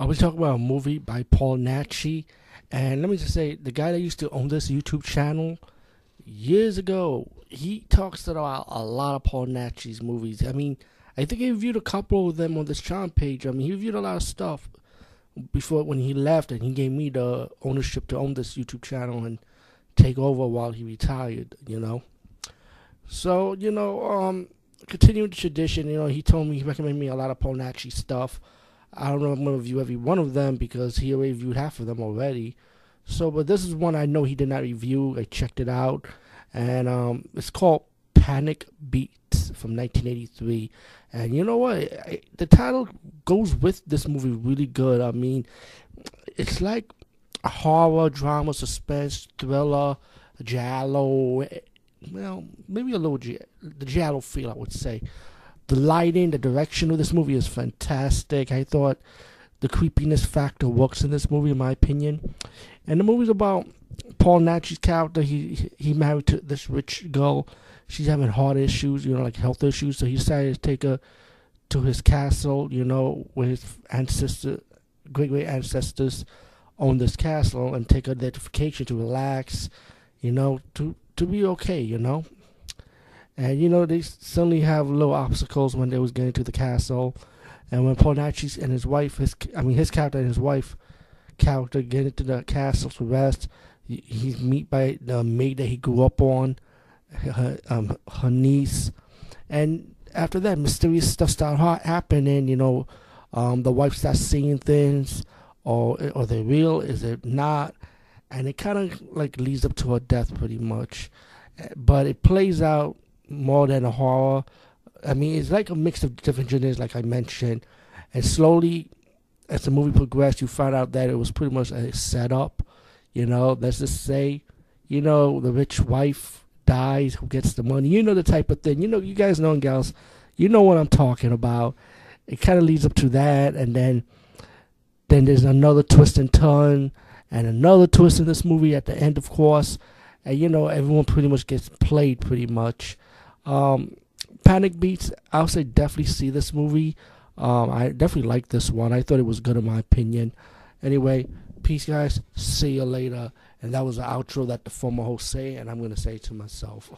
I was talking about a movie by Paul Naschy, and let me just say, the guy that used to own this YouTube channel years ago, he talks about a lot of Paul Naschy's movies. I mean, I think he reviewed a couple of them on this channel page. I mean, he reviewed a lot of stuff before when he left, and he gave me the ownership to own this YouTube channel and take over while he retired. You know, so you know, um, continuing the tradition. You know, he told me he recommended me a lot of Paul Naschy stuff. I don't know if I'm gonna review every one of them because he already reviewed half of them already. So, but this is one I know he did not review. I checked it out, and um, it's called Panic Beats from 1983. And you know what? I, the title goes with this movie really good. I mean, it's like horror, drama, suspense, thriller, giallo. Well, maybe a little the giallo feel, I would say. The lighting, the direction of this movie is fantastic. I thought the creepiness factor works in this movie, in my opinion. And the movie's about Paul Naschy's character. He he married to this rich girl. She's having heart issues, you know, like health issues. So he decided to take her to his castle, you know, where his ancestor, great great ancestors owned this castle, and take her there to vacation to relax, you know, to to be okay, you know. And you know they suddenly have little obstacles when they was getting to the castle, and when Paul and his wife, his I mean his character and his wife character get into the castle to rest, he's meet by the maid that he grew up on, her um her niece, and after that mysterious stuff start happening. You know, um the wife starts seeing things, or or they real? Is it not? And it kind of like leads up to her death pretty much, but it plays out more than a horror. I mean, it's like a mix of different genres, like I mentioned, and slowly, as the movie progressed, you find out that it was pretty much a setup. You know, let's just say, you know, the rich wife dies, who gets the money. You know the type of thing. You know, you guys know, and gals, you know what I'm talking about. It kind of leads up to that, and then, then there's another twist and turn, and another twist in this movie at the end, of course. And you know, everyone pretty much gets played pretty much. Um, Panic Beats, I'll say definitely see this movie. Um, I definitely like this one. I thought it was good in my opinion. Anyway, peace, guys. See you later. And that was the outro that the former host say, and I'm gonna say to myself.